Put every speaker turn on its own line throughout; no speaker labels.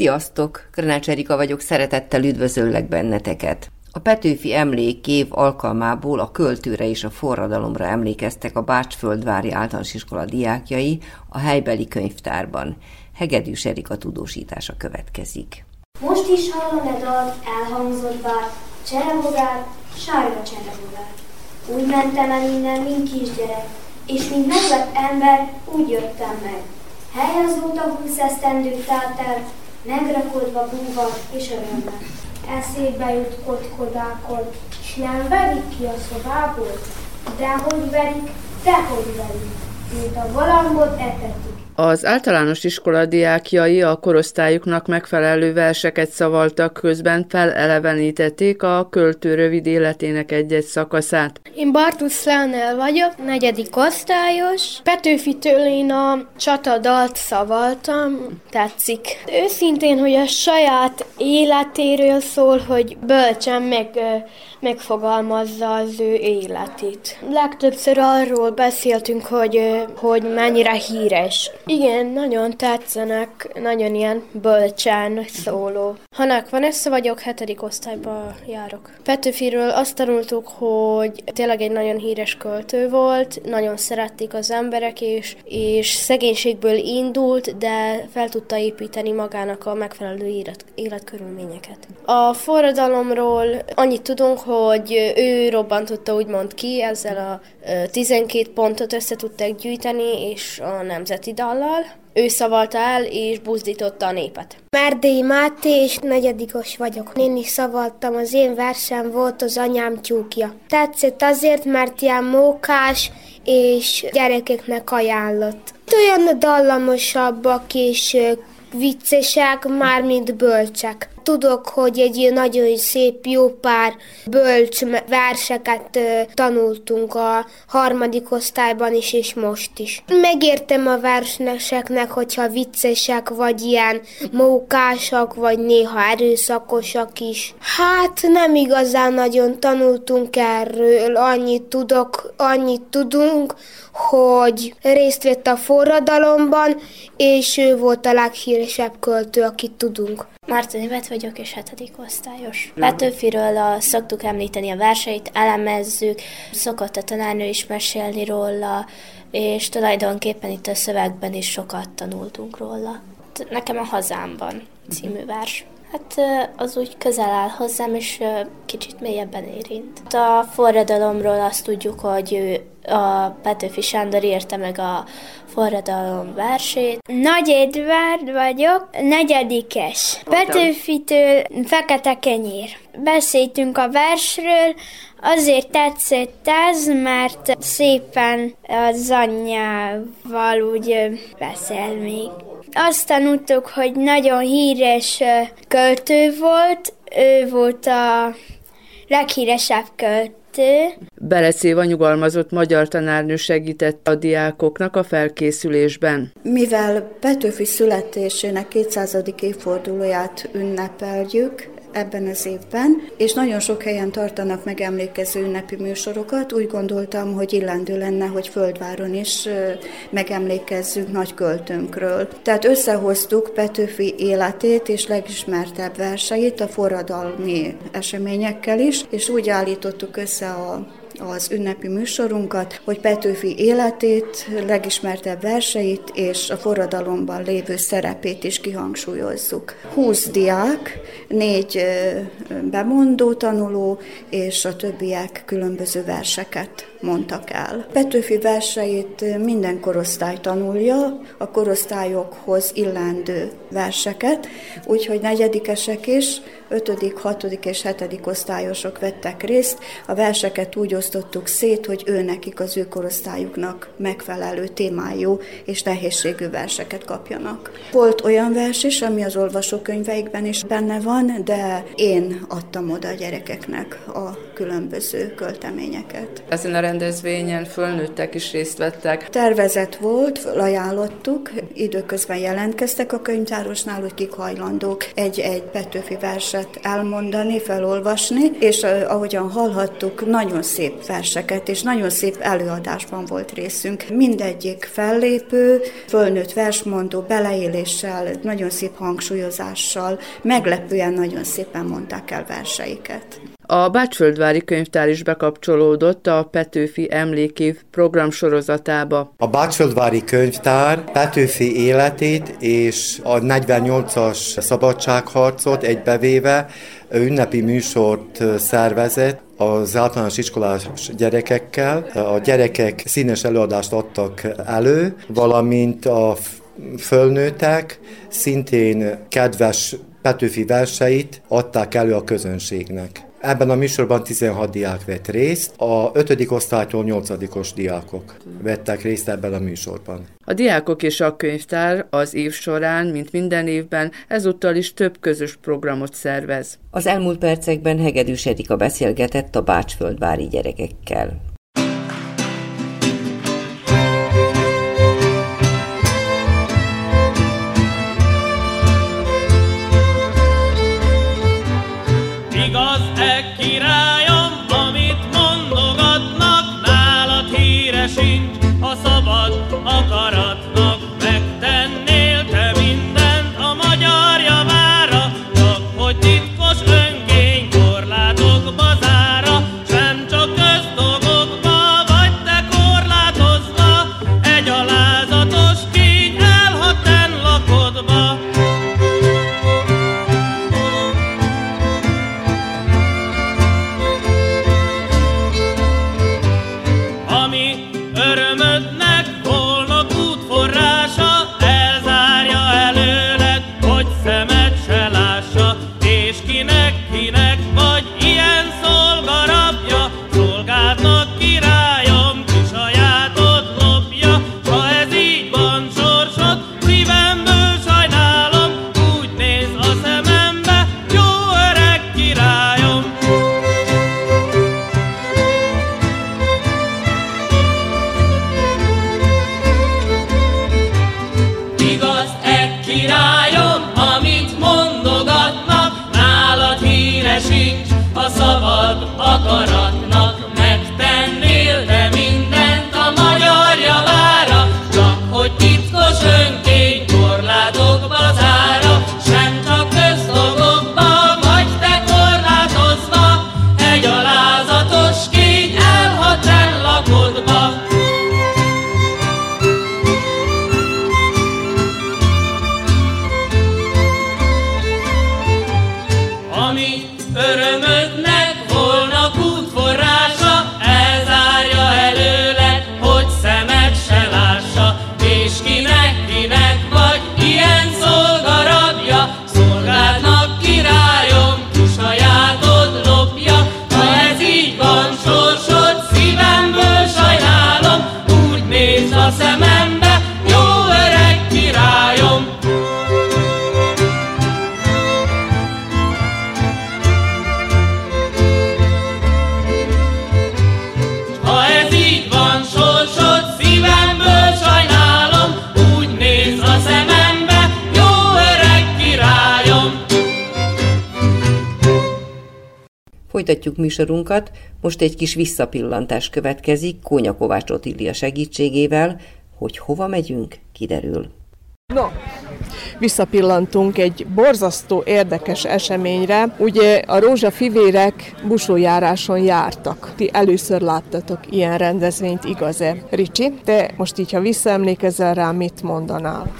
Sziasztok! Krnács Erika vagyok, szeretettel üdvözöllek benneteket. A Petőfi emlékév alkalmából a költőre és a forradalomra emlékeztek a Bácsföldvári általános iskola diákjai a helybeli könyvtárban. Hegedűs Erika tudósítása következik.
Most is hallom a dalt, elhangzott bár, cserebogár, sárga cserebogár. Úgy mentem el innen, mint kisgyerek, és mint megvett ember, úgy jöttem meg. Hely azóta húsz esztendő telt el, megrakodva búval és örömmel.
Eszébe jut kotkodákon, s nem verik ki a szobából? Dehogy verik, dehogy verik, mint a galambot etetik.
Az általános iskola diákjai a korosztályuknak megfelelő verseket szavaltak, közben felelevenítették a költő rövid életének egy-egy szakaszát.
Én Bartusz Leonel vagyok, negyedik osztályos. Petőfitől én a csatadalt szavaltam, tetszik. Őszintén, hogy a saját életéről szól, hogy bölcsen meg, megfogalmazza az ő életét. Legtöbbször arról beszéltünk, hogy, hogy mennyire híres. Igen, nagyon tetszenek, nagyon ilyen bölcsen szóló. Hanak Vanessa vagyok, hetedik osztályba járok. Petőfiről azt tanultuk, hogy tényleg egy nagyon híres költő volt, nagyon szerették az emberek, és, és szegénységből indult, de fel tudta építeni magának a megfelelő élet, életkörülményeket. A forradalomról annyit tudunk, hogy ő robbantotta úgymond ki, ezzel a ö, 12 pontot össze tudták gyűjteni, és a nemzeti dallal. Ő szavalta el, és buzdította a népet.
Merdély Máté, és negyedikos vagyok. Én is szavaltam, az én versem volt az anyám tyúkja. Tetszett azért, mert ilyen mókás, és gyerekeknek ajánlott. Olyan dallamosabbak és viccesek, már mint bölcsek. Tudok, hogy egy nagyon szép jó pár bölcs verseket tanultunk a harmadik osztályban is, és most is. Megértem a verseseknek, hogyha viccesek, vagy ilyen mókásak, vagy néha erőszakosak is. Hát nem igazán nagyon tanultunk erről, annyit tudok, annyit tudunk, hogy részt vett a forradalomban, és ő volt a leghíresebb költő, akit tudunk.
Márta Német vagyok, és hetedik osztályos. Petőfiről a, szoktuk említeni a verseit, elemezzük, szokott a tanárnő is mesélni róla, és tulajdonképpen itt a szövegben is sokat tanultunk róla. Nekem a Hazámban című vers. Hát az úgy közel áll hozzám, és kicsit mélyebben érint. A forradalomról azt tudjuk, hogy ő a Petőfi Sándor írta meg a forradalom versét.
Nagy Edvard vagyok, negyedikes. Petőfitől Fekete Kenyér. Beszéltünk a versről, azért tetszett ez, mert szépen az anyjával úgy beszél még. Azt tanultuk, hogy nagyon híres költő volt, ő volt a leghíresebb költő,
Belecéva nyugalmazott magyar tanárnő segített a diákoknak a felkészülésben.
Mivel Petőfi születésének 200. évfordulóját ünnepeljük, ebben az évben, és nagyon sok helyen tartanak meg emlékező ünnepi műsorokat. Úgy gondoltam, hogy illendő lenne, hogy Földváron is megemlékezzünk nagy költőnkről. Tehát összehoztuk Petőfi életét és legismertebb verseit a forradalmi eseményekkel is, és úgy állítottuk össze a az ünnepi műsorunkat, hogy Petőfi életét, legismertebb verseit és a forradalomban lévő szerepét is kihangsúlyozzuk. 20 diák, négy bemondó tanuló, és a többiek különböző verseket mondtak el. Petőfi verseit minden korosztály tanulja, a korosztályokhoz illendő verseket, úgyhogy negyedikesek is, ötödik, hatodik és hetedik osztályosok vettek részt. A verseket úgy osztottuk szét, hogy ő nekik az ő korosztályuknak megfelelő témájú és nehézségű verseket kapjanak. Volt olyan vers is, ami az olvasókönyveikben is benne van, de én adtam oda a gyerekeknek a különböző költeményeket.
Ezen a rendezvényen fölnőttek is részt vettek.
Tervezet volt, ajánlottuk, időközben jelentkeztek a könyvtárosnál, hogy kik hajlandók egy-egy Petőfi verset elmondani, felolvasni, és ahogyan hallhattuk, nagyon szép verseket, és nagyon szép előadásban volt részünk. Mindegyik fellépő, fölnőtt versmondó, beleéléssel, nagyon szép hangsúlyozással, meglepően nagyon szépen mondták el verseiket.
A Bácsföldvári könyvtár is bekapcsolódott a Petőfi Emlékév programsorozatába.
A Bácsföldvári könyvtár Petőfi életét és a 48-as szabadságharcot egybevéve ünnepi műsort szervezett az általános iskolás gyerekekkel. A gyerekek színes előadást adtak elő, valamint a fölnőttek szintén kedves Petőfi verseit adták elő a közönségnek. Ebben a műsorban 16 diák vett részt, a 5. osztálytól 8. diákok vettek részt ebben a műsorban.
A diákok és a könyvtár az év során, mint minden évben, ezúttal is több közös programot szervez.
Az elmúlt percekben Hegedűs Edika beszélgetett a Bácsföldvári gyerekekkel. Folytatjuk műsorunkat, most egy kis visszapillantás következik Kónya Kovács Otília segítségével, hogy hova megyünk, kiderül.
No, visszapillantunk egy borzasztó érdekes eseményre. Ugye a rózsafivérek busójáráson jártak. Ti először láttatok ilyen rendezvényt, igaz-e? Ricsi, te most így, ha visszaemlékezel rá, mit mondanál?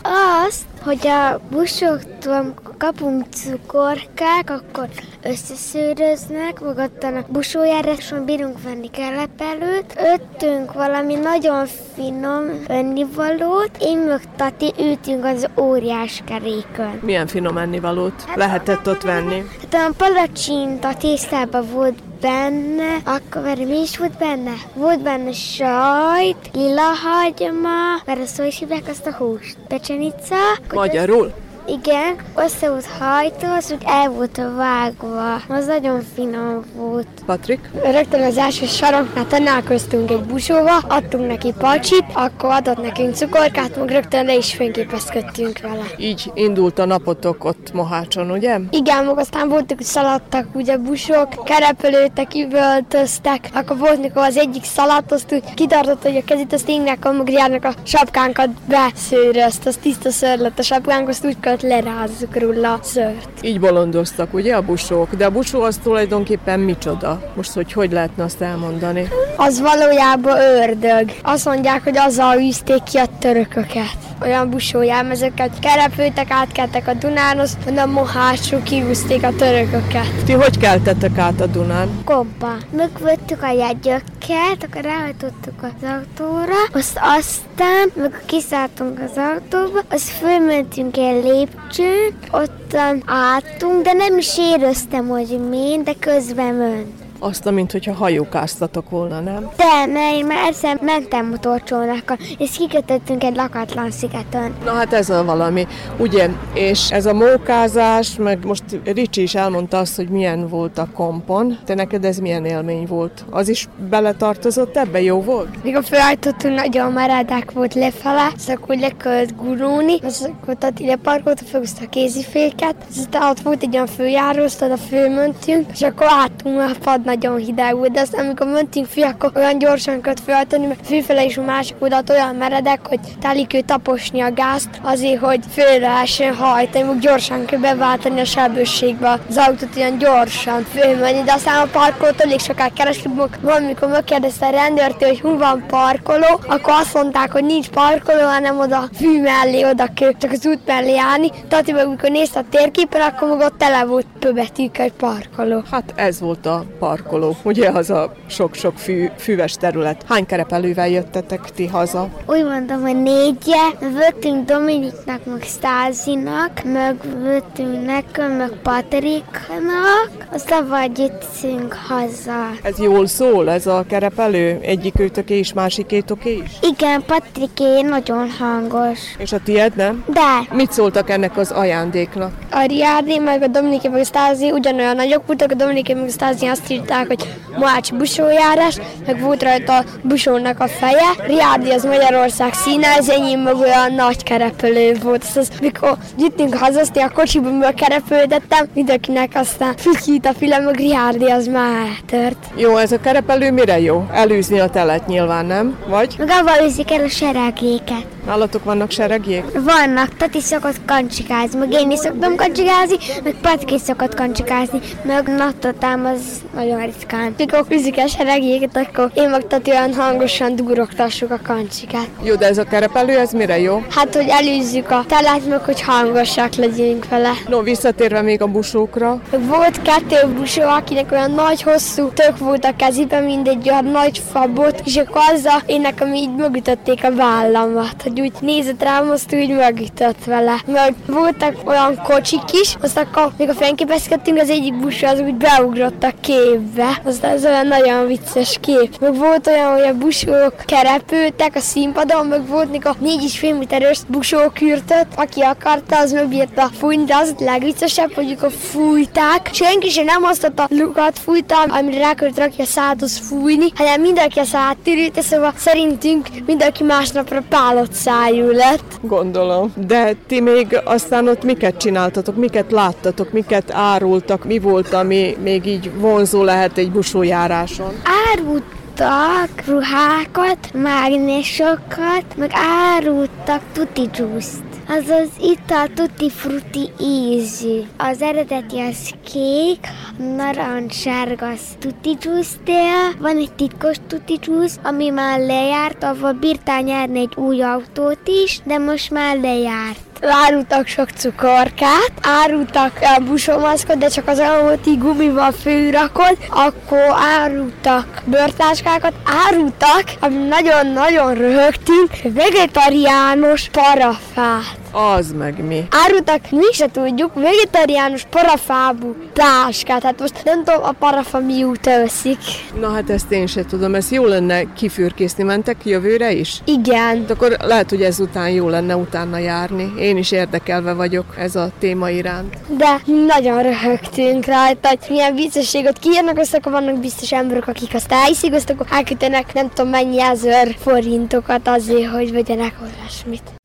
Azt,
hogy a busoktól kapunk cukorkák, akkor összeszőröznek, magadtan a busójáráson bírunk venni kelepelőt, öttünk valami nagyon finom ennivalót, én meg Tati ültünk az óriás kerékön.
Milyen finom ennivalót lehetett ott venni?
Hát a palacsinta tésztában volt benne, akkor mi is volt benne? Volt benne sajt, lila hagyma, mert azt is hívják azt a húst, pecsenica.
Magyarul?
Igen, össze volt hajtva, az úgy el volt vágva. Az nagyon finom volt.
Patrik?
Rögtön az első saroknál találkoztunk egy busóval, adtunk neki pacsit, akkor adott nekünk cukorkát, meg rögtön le is fényképezkedtünk vele.
Így indult a napotok ott Mohácson, ugye?
Igen, meg aztán voltak, hogy szaladtak ugye busok, kerepelőtek, üvöltöztek, akkor volt, mikor az egyik szaladt, azt úgy kitartott, hogy a kezét azt ingnek, amikor járnak a sapkánkat beszőrözt, az tiszta szőr lett a sapkánk, azt úgy kellett lerázzuk róla a szőrt.
Így bolondoztak, ugye a busók? De a busó az tulajdonképpen micsoda? Most, hogy hogy lehetne azt elmondani?
Az valójában ördög. Azt mondják, hogy azzal űzték ki a törököket. Olyan busójelmezőket kerepültek, átkeltek a Dunán, azt a mohácsú kiúzték a törököket.
Ti hogy keltettek át a Dunán?
Kompa. Megvettük a jegyökket, akkor ráhajtottuk az autóra, azt aztán, meg kiszálltunk az autóba, azt fölmentünk egy lépcsőn, ottan álltunk, de nem is éreztem, hogy mi, de közben ment.
Azt, mint hogyha hajókáztatok volna, nem?
De, mert én már egyszer mentem motorcsónakkal, és kikötöttünk egy lakatlan szigeten.
Na hát ez a valami, ugye? És ez a mókázás, meg most Ricsi is elmondta azt, hogy milyen volt a kompon. Te neked ez milyen élmény volt? Az is beletartozott ebbe? Jó volt?
Mikor felállítottunk, nagyon meredek volt lefele, és akkor le kellett gurulni, és akkor leparkolta, felhúzta a kéziféket, és ott volt egy olyan főjáró, oda fölmentünk, és akkor álltunk a pad nagyon hideg volt, de aztán amikor mentünk fi, akkor olyan gyorsan kellett feltenni, mert főfele is a másik oldalt olyan meredek, hogy telik ő taposni a gázt, azért, hogy föl lehessen hajtani, meg gyorsan kell beváltani a sebességbe az autót olyan gyorsan fölmenni, de aztán a parkolót elég sokáig kerestünk, valamikor megkérdezte a rendőrtől, hogy hol van parkoló, akkor azt mondták, hogy nincs parkoló, hanem oda fű mellé oda kell, csak az út mellé állni. Tehát, meg amikor nézte a térképen, akkor meg tele volt pöbetűkkel egy parkoló.
Hát ez volt a parkoló parkoló, ugye az a sok-sok fű, füves terület. Hány kerepelővel jöttetek ti haza?
Úgy mondom, hogy négye. Vöttünk Dominiknak, meg Stázinak, meg vöttünk nekem, meg Patriknak, aztán vagy jöttünk haza.
Ez jól szól, ez a kerepelő? Egyik őtöké is, másikétoké is?
Igen, Patriké nagyon hangos.
És a tied nem?
De.
Mit szóltak ennek az ajándéknak?
A Riádi, meg a Dominiké, meg a Stázi ugyanolyan nagyok voltak, a Dominiké, meg a Stázi azt írt, írták, hogy Moács busójárás, meg volt rajta a busónak a feje. Riádi az Magyarország színe, ez enyém meg olyan nagy kerepelő volt. Az, az mikor jöttünk hazaszti a a kerepültettem, mindenkinek aztán fütyít a fülem, meg Riádi az már tört.
Jó, ez a kerepelő mire jó? Elűzni a telet nyilván, nem? Vagy?
Meg avval űzik el a seregéket.
Nálatok vannak seregjék?
Vannak, Tati szokott kancsikázni, meg én is szoktam kancsikázni, meg Patki szokott kancsikázni, meg Nattatám az nagyon ritkán. Mikor fűzik a seregjéket, akkor én meg Tati olyan hangosan durogtassuk a kancsikát.
Jó, de ez a kerepelő, ez mire jó?
Hát, hogy elűzzük a telát, meg hogy hangosak legyünk vele.
No, visszatérve még a busókra.
Volt kettő busó, akinek olyan nagy, hosszú tök volt a kezében, mindegy olyan nagy fabot, és akkor azzal én nekem így mögütötték a vállamat, hogy úgy nézett rám, azt úgy megütött vele. Meg voltak olyan kocsik is, azt akkor, még a fényképezkedtünk, az egyik busó az úgy beugrott a képbe. Az ez olyan nagyon vicces kép. Meg volt olyan, hogy a busók kerepültek a színpadon, meg volt még a négy és fél méteres busókürtöt, aki akarta, az megbírta fújni, de az legviccesebb, hogy akkor fújták. Senki sem nem azt a lukat fújtam, amire rá kellett rakja a szádhoz fújni, hanem mindenki a szát tűrült, szóval szerintünk mindenki másnapra pálott szájú lett.
Gondolom. De ti még aztán ott miket csináltatok, miket láttatok, miket árultak, mi volt, ami még így vonzó lehet egy busójáráson?
Árultak ruhákat, mágnesokat, meg árultak tuti juice azaz itt a tutti frutti ízű. Az eredeti az kék, narancssárga az tutti juice van egy titkos tutti juice, ami már lejárt, ahol bírtál nyerni egy új autót is, de most már lejárt.
Árultak sok cukorkát, árultak a busomaszkot, de csak az így gumival főrakod, akkor árultak bőrtáskákat, árultak, ami nagyon-nagyon röhögtünk, vegetariánus parafát.
Az meg mi?
Árultak, mi se tudjuk, vegetariánus parafábú táskát. Hát most nem tudom, a parafa mióta összik.
Na hát ezt én se tudom, ez jó lenne kifürkészni. Mentek jövőre is?
Igen.
De akkor lehet, hogy ezután jó lenne utána járni. Én is érdekelve vagyok ez a téma iránt.
De nagyon röhögtünk rajta, hogy milyen viccességet kiírnak, azt akkor vannak biztos emberek, akik azt elhiszik, azt akkor elkütenek nem tudom mennyi ezer forintokat azért, hogy vegyenek olyasmit.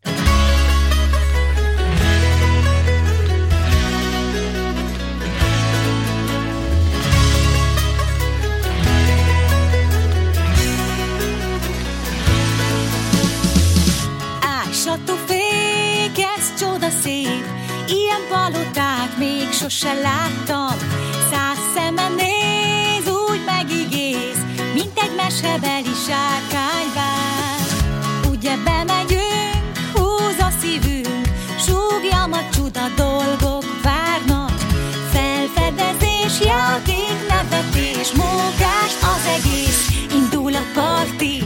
Szép, ilyen palotát még sose láttam. Száz szeme néz, úgy megigéz, mint egy mesebeli sárkányvár. Ugye bemegyünk, húz a szívünk, súgjam a csuda dolgok várnak. Felfedezés, játék, nevetés, mókás az egész, indul a parti,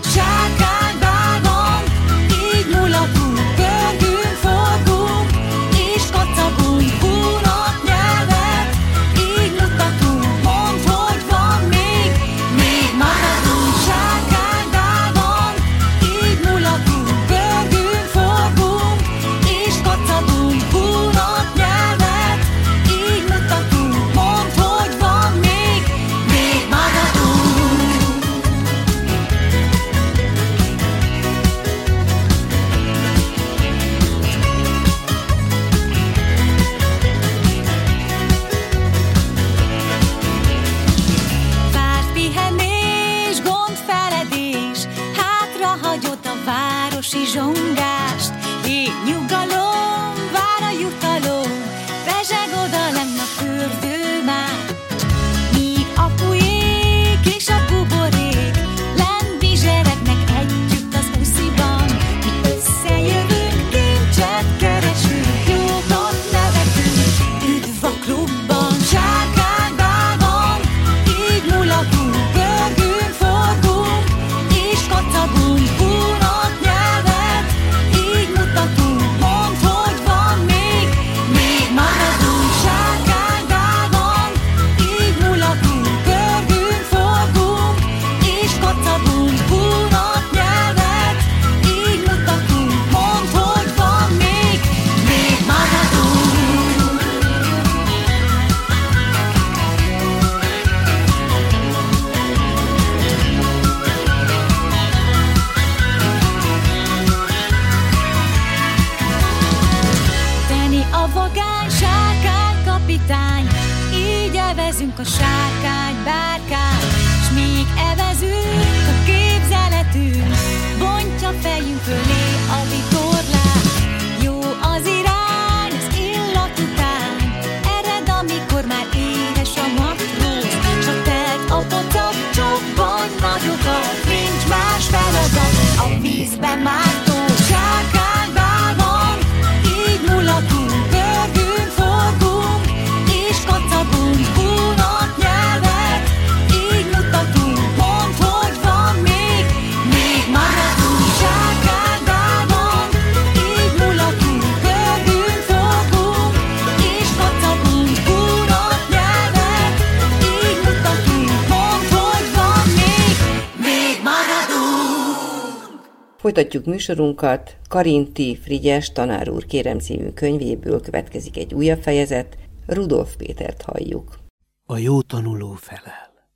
Folytatjuk műsorunkat. Karinti Frigyes tanár úr kérem című könyvéből következik egy újabb fejezet. Rudolf Pétert halljuk.
A jó tanuló felel.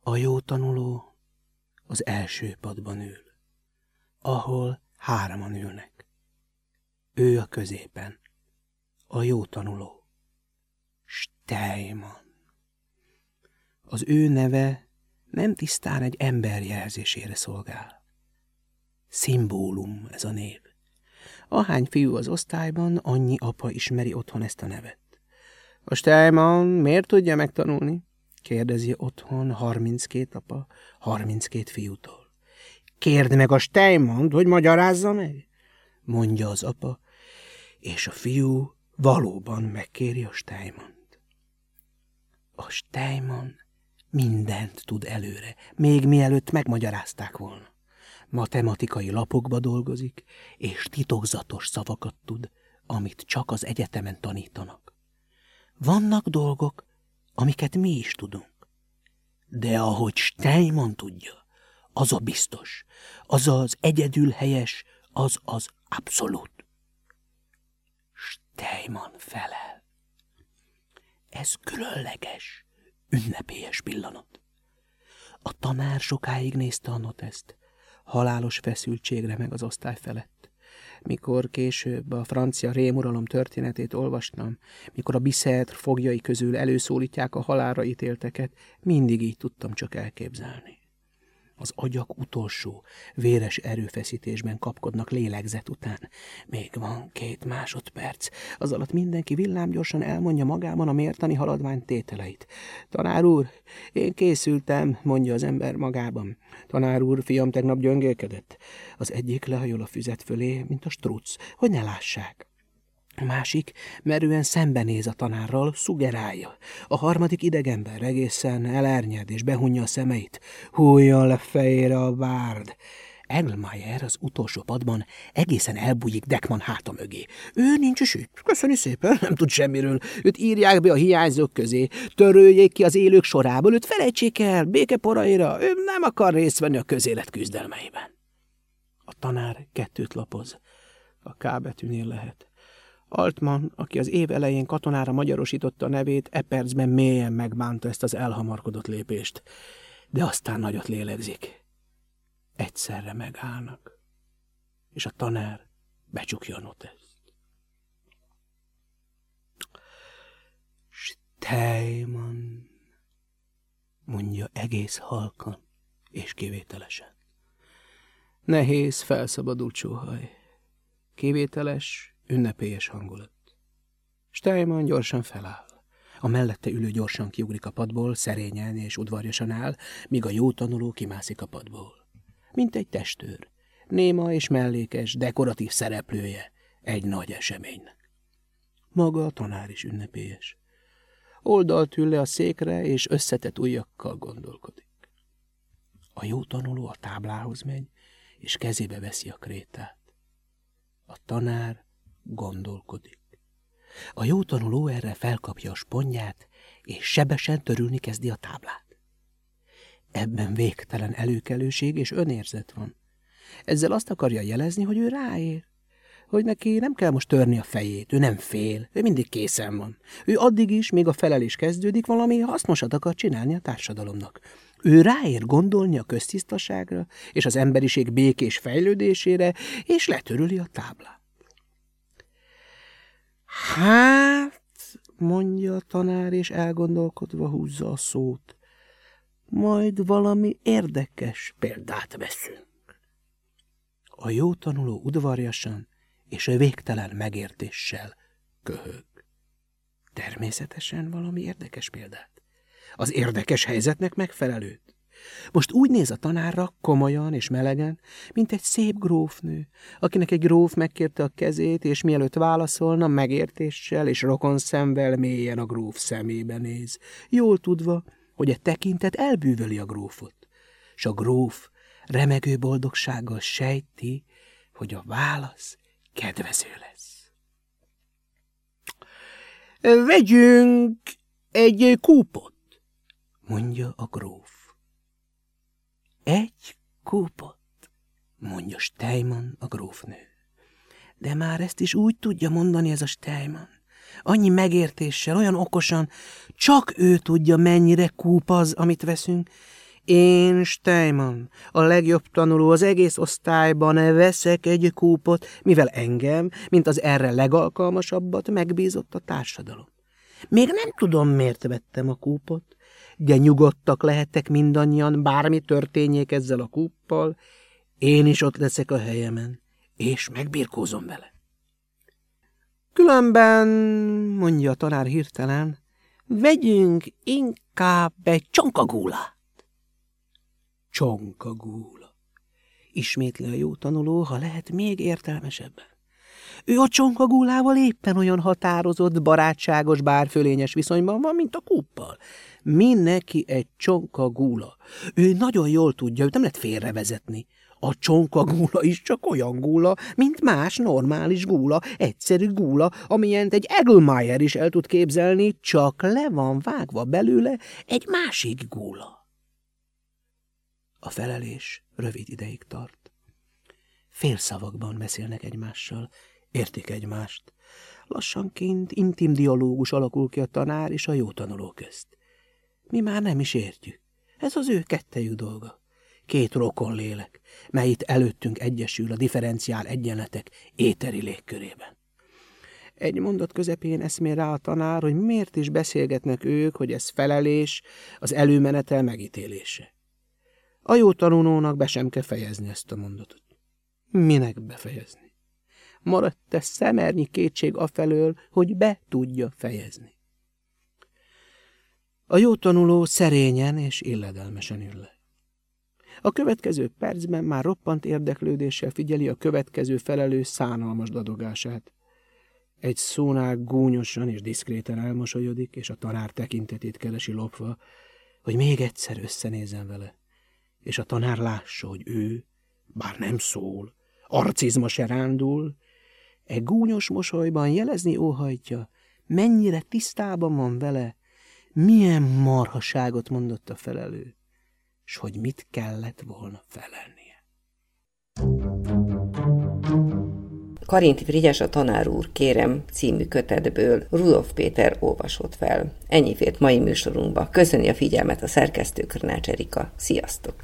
A jó tanuló az első padban ül, ahol hárman ülnek. Ő a középen, a jó tanuló. Steinman. Az ő neve nem tisztán egy ember jelzésére szolgál. Szimbólum ez a név. Ahány fiú az osztályban, annyi apa ismeri otthon ezt a nevet. A Steinman miért tudja megtanulni? Kérdezi otthon 32 apa, 32 fiútól. Kérd meg a Steinmant, hogy magyarázza meg. mondja az apa, és a fiú valóban megkéri a Steinmant. A Steinman mindent tud előre, még mielőtt megmagyarázták volna. Matematikai lapokba dolgozik, és titokzatos szavakat tud, amit csak az egyetemen tanítanak. Vannak dolgok, amiket mi is tudunk. De ahogy Steinman tudja, az a biztos, az az egyedül helyes, az az abszolút. Steinman felel. Ez különleges, ünnepélyes pillanat. A tanár sokáig nézte a noteszt, halálos feszültségre meg az osztály felett. Mikor később a francia rémuralom történetét olvastam, mikor a Bicêtre fogjai közül előszólítják a halálra ítélteket, mindig így tudtam csak elképzelni. Az agyak utolsó, véres erőfeszítésben kapkodnak lélegzet után. Még van két másodperc. Az alatt mindenki villámgyorsan elmondja magában a mértani haladvány tételeit. Tanár úr, én készültem, mondja az ember magában. Tanár úr, fiam tegnap gyöngélkedett. Az egyik lehajol a füzet fölé, mint a struc, hogy ne lássák. A másik merően szembenéz a tanárral, szugerálja. A harmadik idegenben egészen elernyed és behunja a szemeit. Hújjon le fejére a bárd. Engelmeyer az utolsó padban egészen elbújik Dekman háta mögé. Ő nincs is itt. Köszönjük szépen, nem tud semmiről. Őt írják be a hiányzók közé. Töröljék ki az élők sorából, őt felejtsék el, békeporaira. Ő nem akar részt venni a közélet küzdelmeiben. A tanár kettőt lapoz. A K betűnél lehet. Altman, aki az év elején katonára magyarosította a nevét, e percben mélyen megbánta ezt az elhamarkodott lépést. De aztán nagyot lélegzik. Egyszerre megállnak, és a tanár becsukja a noteszt. Steinman, mondja egész halkan és kivételesen. Nehéz, felszabadult sóhaj. Kivételes, ünnepélyes hangulat. Steinman gyorsan feláll. A mellette ülő gyorsan kiugrik a padból, szerényen és udvarjasan áll, míg a jó tanuló kimászik a padból. Mint egy testőr, néma és mellékes, dekoratív szereplője egy nagy eseménynek. Maga a tanár is ünnepélyes. Oldalt ül le a székre, és összetett ujjakkal gondolkodik. A jó tanuló a táblához megy, és kezébe veszi a krétát. A tanár gondolkodik. A jó tanuló erre felkapja a sponyját, és sebesen törülni kezdi a táblát. Ebben végtelen előkelőség és önérzet van. Ezzel azt akarja jelezni, hogy ő ráér, hogy neki nem kell most törni a fejét, ő nem fél, ő mindig készen van. Ő addig is, még a felelés kezdődik, valami hasznosat akar csinálni a társadalomnak. Ő ráér gondolni a köztisztaságra és az emberiség békés fejlődésére, és letörüli a táblát. Hát, mondja a tanár, és elgondolkodva húzza a szót. Majd valami érdekes példát veszünk. A jó tanuló udvarjasan és a végtelen megértéssel köhög. Természetesen valami érdekes példát. Az érdekes helyzetnek megfelelőt. Most úgy néz a tanárra, komolyan és melegen, mint egy szép grófnő, akinek egy gróf megkérte a kezét, és mielőtt válaszolna, megértéssel és rokon szemvel mélyen a gróf szemébe néz, jól tudva, hogy a tekintet elbűvöli a grófot, és a gróf remegő boldogsággal sejti, hogy a válasz kedvező lesz. Vegyünk egy kúpot, mondja a gróf. Egy kúpot, mondja Steinman a grófnő. De már ezt is úgy tudja mondani ez a Steinman. Annyi megértéssel, olyan okosan, csak ő tudja, mennyire kúp az, amit veszünk. Én, Steinman, a legjobb tanuló az egész osztályban veszek egy kúpot, mivel engem, mint az erre legalkalmasabbat megbízott a társadalom. Még nem tudom, miért vettem a kúpot, de nyugodtak lehettek mindannyian, bármi történjék ezzel a kuppal, én is ott leszek a helyemen, és megbirkózom vele. Különben, mondja a tanár hirtelen, vegyünk inkább egy csonkagúlát. Csonkagúla. Ismétli a jó tanuló, ha lehet még értelmesebben. Ő a csonkagúlával éppen olyan határozott, barátságos, bárfölényes viszonyban van, mint a kuppal. Mi neki egy csonkagúla. Ő nagyon jól tudja, őt nem lehet félrevezetni. A csonkagúla is csak olyan gúla, mint más normális gúla, egyszerű gúla, amilyent egy Egelmeyer is el tud képzelni, csak le van vágva belőle egy másik gúla. A felelés rövid ideig tart. Félszavakban beszélnek egymással, értik egymást. Lassanként intim dialógus alakul ki a tanár és a jó tanuló közt. Mi már nem is értjük. Ez az ő kettejük dolga. Két rokon lélek, mely itt előttünk egyesül a differenciál egyenletek éteri légkörében. Egy mondat közepén eszmél rá a tanár, hogy miért is beszélgetnek ők, hogy ez felelés, az előmenetel megítélése. A jó tanulónak be sem kell fejezni ezt a mondatot. Minek befejezni? Maradt-e szemernyi kétség afelől, hogy be tudja fejezni. A jó tanuló szerényen és illedelmesen ül le. A következő percben már roppant érdeklődéssel figyeli a következő felelő szánalmas dadogását. Egy szónál gúnyosan és diszkréten elmosolyodik, és a tanár tekintetét keresi lopva, hogy még egyszer összenézzen vele, és a tanár lássa, hogy ő, bár nem szól, arcizma se rándul, egy gúnyos mosolyban jelezni óhajtja, mennyire tisztában van vele, milyen marhaságot mondott a felelő, s hogy mit kellett volna felelnie.
Karinti Frigyes a tanár úr, kérem című kötetből Rudolf Péter olvasott fel. Ennyi fért mai műsorunkba. Köszöni a figyelmet a szerkesztő Körnács Erika. Sziasztok!